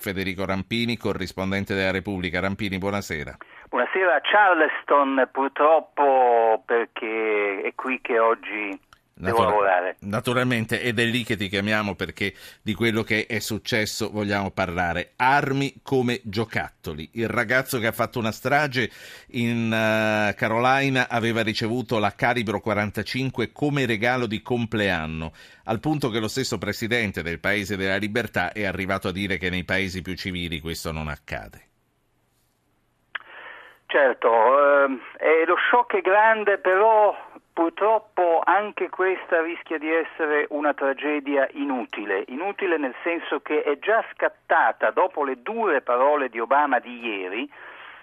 Federico Rampini, corrispondente della Repubblica. Rampini, buonasera. Buonasera a Charleston, purtroppo perché è qui che oggi Devo lavorare. Naturalmente, ed è lì che ti chiamiamo perché di quello che è successo vogliamo parlare. Armi come giocattoli. Il ragazzo che ha fatto una strage in uh, Carolina aveva ricevuto la calibro 45 come regalo di compleanno, al punto che lo stesso presidente del Paese della Libertà è arrivato a dire che nei paesi più civili questo non accade. Certo, eh, lo shock è grande, però Purtroppo anche questa rischia di essere una tragedia inutile, inutile nel senso che è già scattata dopo le dure parole di Obama di ieri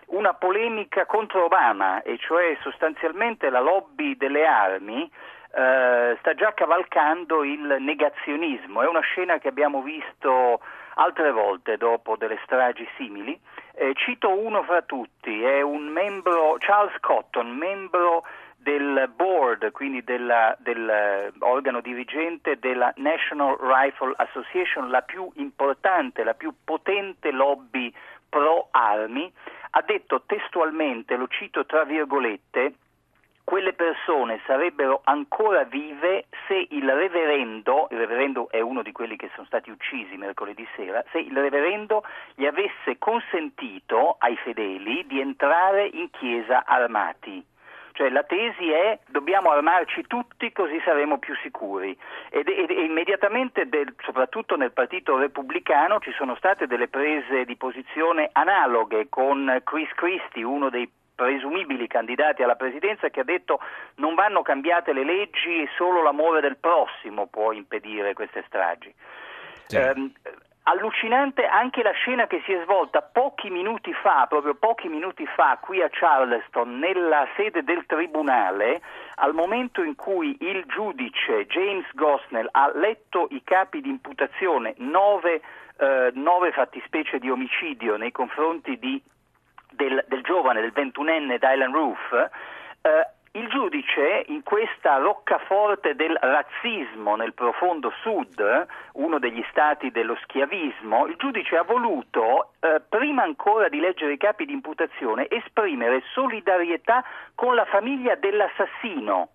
una polemica contro Obama, e cioè sostanzialmente la lobby delle armi eh, sta già cavalcando il negazionismo. È una scena che abbiamo visto altre volte dopo delle stragi simili. Eh, cito uno fra tutti, è un membro, Charles Cotton, membro del board, quindi dell'organo dirigente della National Rifle Association, la più importante, la più potente lobby pro armi, ha detto testualmente, lo cito tra virgolette, quelle persone sarebbero ancora vive se il reverendo, il reverendo è uno di quelli che sono stati uccisi mercoledì sera, se il reverendo gli avesse consentito ai fedeli di entrare in chiesa armati. Cioè la tesi è dobbiamo armarci tutti così saremo più sicuri ed, ed, e immediatamente, del, soprattutto nel Partito Repubblicano, ci sono state delle prese di posizione analoghe con Chris Christie, uno dei presumibili candidati alla presidenza che ha detto non vanno cambiate le leggi e solo l'amore del prossimo può impedire queste stragi. Sì. Eh, Allucinante anche la scena che si è svolta pochi minuti fa, proprio pochi minuti fa, qui a Charleston, nella sede del tribunale, al momento in cui il giudice James Gosnell ha letto i capi di imputazione, nove, eh, nove fattispecie di omicidio nei confronti di, del, del, giovane, del ventunenne Dylan Roof, eh, il giudice in questa roccaforte del razzismo nel profondo sud, uno degli stati dello schiavismo, il giudice ha voluto, eh, prima ancora di leggere i capi di imputazione, esprimere solidarietà con la famiglia dell'assassino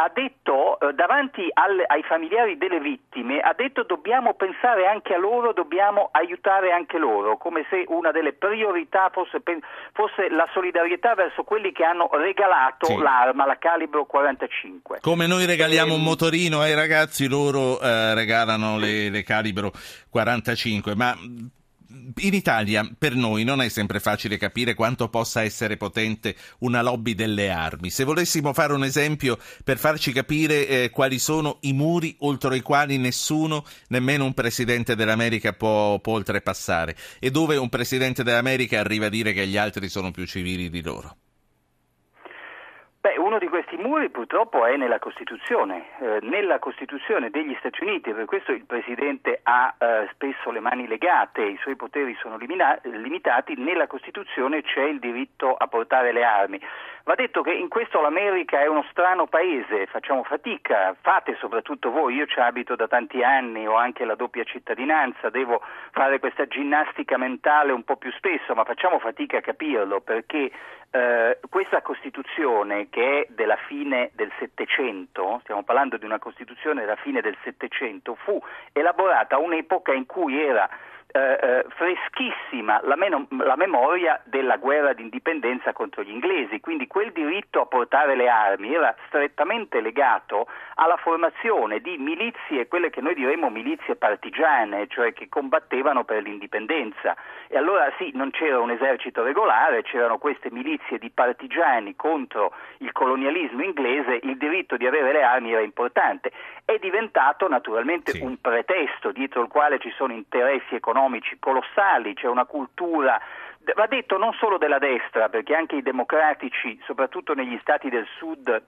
ha detto eh, davanti al, ai familiari delle vittime, ha detto dobbiamo pensare anche a loro, dobbiamo aiutare anche loro, come se una delle priorità fosse, fosse la solidarietà verso quelli che hanno regalato sì. l'arma, la calibro 45. Come noi regaliamo un motorino ai ragazzi, loro eh, regalano le, le calibro 45, ma in Italia per noi non è sempre facile capire quanto possa essere potente una lobby delle armi. Se volessimo fare un esempio per farci capire eh, quali sono i muri oltre i quali nessuno, nemmeno un presidente dell'America può, può oltrepassare e dove un presidente dell'America arriva a dire che gli altri sono più civili di loro. Beh, uno di questi muri purtroppo è nella Costituzione, eh, nella Costituzione degli Stati Uniti, per questo il Presidente ha eh, spesso le mani legate, i suoi poteri sono limina- limitati, nella Costituzione c'è il diritto a portare le armi. Va detto che in questo l'America è uno strano paese, facciamo fatica, fate soprattutto voi, io ci abito da tanti anni, ho anche la doppia cittadinanza, devo fare questa ginnastica mentale un po' più spesso, ma facciamo fatica a capirlo perché eh, questa Costituzione che è della fine del Settecento, stiamo parlando di una Costituzione della fine del Settecento, fu elaborata a un'epoca in cui era eh, eh, freschissima la, meno, la, memoria della guerra d'indipendenza contro gli inglesi, quindi quel diritto a portare le armi era strettamente legato alla formazione di milizie, quelle che noi diremmo milizie partigiane, cioè che combattevano per l'indipendenza. E allora sì, non c'era un esercito regolare, c'erano queste milizie di partigiani contro il colonialismo inglese, il diritto di avere le armi era importante. È diventato naturalmente sì. un pretesto dietro il quale ci sono interessi economici colossali, c'è una cultura va detto non solo della destra, perché anche i democratici, soprattutto negli stati del sud,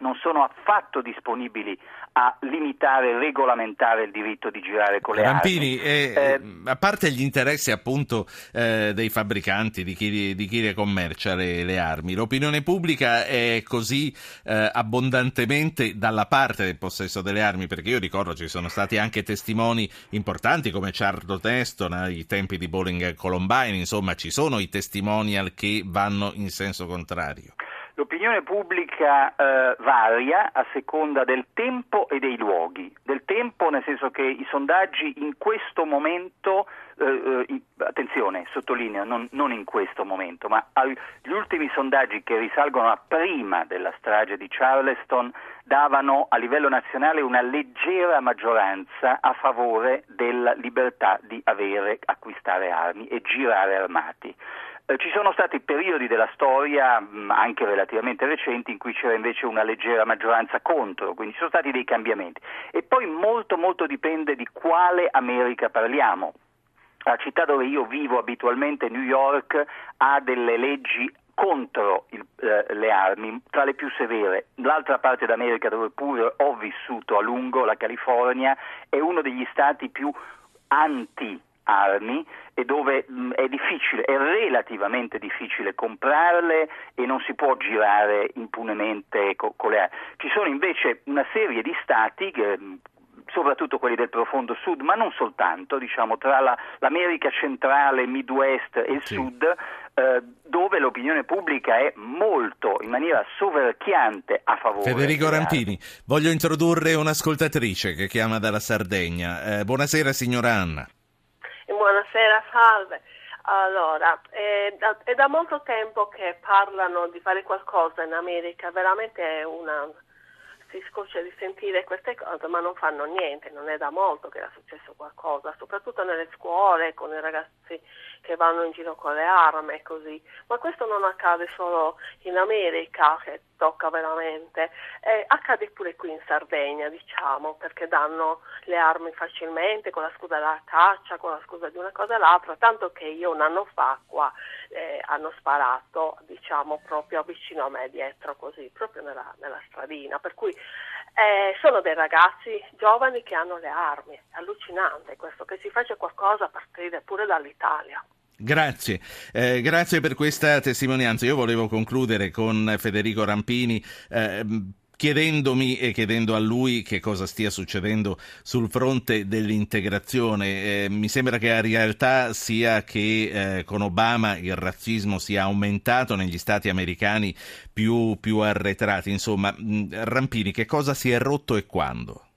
non sono affatto disponibili a limitare e regolamentare il diritto di girare con le Rampini, armi. Eh, eh, a parte gli interessi appunto eh, dei fabbricanti, di chi, di chi le commercia le, le, armi, l'opinione pubblica è così eh, abbondantemente dalla parte del possesso delle armi, perché io ricordo ci sono stati anche testimoni importanti come Charles Teston ai tempi di Bowling Columbine, insomma ci sono i testimonial che vanno in senso contrario. L'opinione pubblica eh, varia a seconda del tempo e dei luoghi. Del tempo nel senso che i sondaggi in questo momento, eh, eh, attenzione, sottolineo, non, non, in questo momento, ma gli ultimi sondaggi che risalgono a prima della strage di Charleston davano a livello nazionale una leggera maggioranza a favore della libertà di avere, acquistare armi e girare armati. Eh, ci sono stati periodi della storia, anche relativamente recenti, in cui c'era invece una leggera maggioranza contro, quindi ci sono stati dei cambiamenti. E poi molto molto dipende di quale America parliamo. La città dove io vivo abitualmente, New York, ha delle leggi contro il, eh, le armi, tra le più severe. L'altra parte d'America dove pure ho vissuto a lungo, la California, è uno degli stati più anti armi e dove mh, è difficile, è relativamente difficile comprarle e non si può girare impunemente co- con le armi. Ci sono invece una serie di stati che soprattutto quelli del profondo sud, ma non soltanto, diciamo, tra la, l'America centrale, Midwest e il sì. sud, eh, dove l'opinione pubblica è molto, in maniera soverchiante, a favore. Federico Rampini, voglio introdurre un'ascoltatrice che chiama dalla Sardegna. Eh, buonasera signora Anna. Buonasera, salve. Allora, è da, è da, molto tempo che parlano di fare qualcosa in America, veramente è una, si scoccia di sentire queste cose, ma non fanno niente, non è da molto che era successo qualcosa, soprattutto nelle scuole, con i ragazzi che vanno in giro con le armi e così. Ma questo non accade solo in America, che tocca veramente, eh, accade pure qui in Sardegna, diciamo, perché danno le armi facilmente con la scusa della caccia, con la scusa di una cosa e l'altra, tanto che io un anno fa qua eh, hanno sparato, diciamo, proprio vicino a me dietro, così, proprio nella, nella stradina, per cui eh, sono dei ragazzi giovani che hanno le armi, è allucinante questo, che si faccia qualcosa a partire pure dall'Italia. Grazie, eh, grazie per questa testimonianza. Io volevo concludere con Federico Rampini. Eh, chiedendomi e chiedendo a lui che cosa stia succedendo sul fronte dell'integrazione. Eh, mi sembra che la realtà sia che eh, con Obama il razzismo sia aumentato negli stati americani più, più arretrati. Insomma, Rampini, che cosa si è rotto e quando?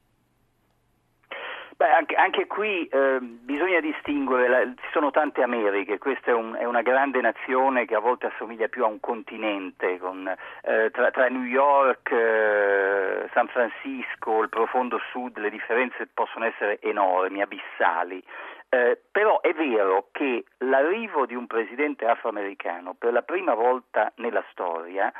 Beh, anche, anche qui eh, bisogna distinguere, la, ci sono tante Americhe, questa è, un, è, una grande nazione che a volte assomiglia più a un continente, con, eh, tra, tra, New York, eh, San Francisco, il profondo sud, le differenze possono essere enormi, abissali. Eh, però è vero che l'arrivo di un presidente afroamericano per la prima volta nella storia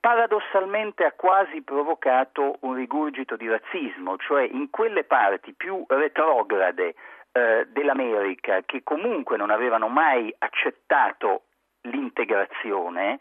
paradossalmente ha quasi provocato un rigurgito di razzismo, cioè in quelle parti più retrograde eh, dell'America che comunque non avevano mai accettato l'integrazione,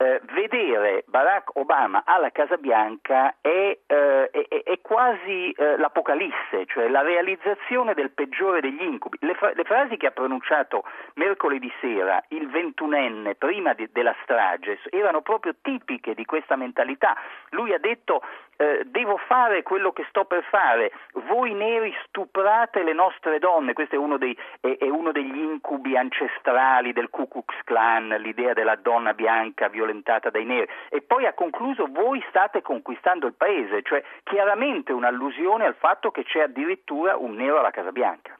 eh, vedere Barack Obama alla Casa Bianca è, eh, è, è quasi eh, l'apocalisse, cioè la realizzazione del peggiore degli incubi. Le, fra- le, frasi che ha pronunciato mercoledì sera il ventunenne prima di- della strage erano proprio tipiche di questa mentalità. Lui ha detto eh, devo fare quello che sto per fare, voi neri stuprate le nostre donne, questo è uno, dei, è, uno degli incubi ancestrali del Ku Klux Klan, l'idea della donna bianca violentata dai neri, e poi ha concluso voi state conquistando il paese, cioè chiaramente un'allusione al fatto che c'è addirittura un nero alla Casa Bianca.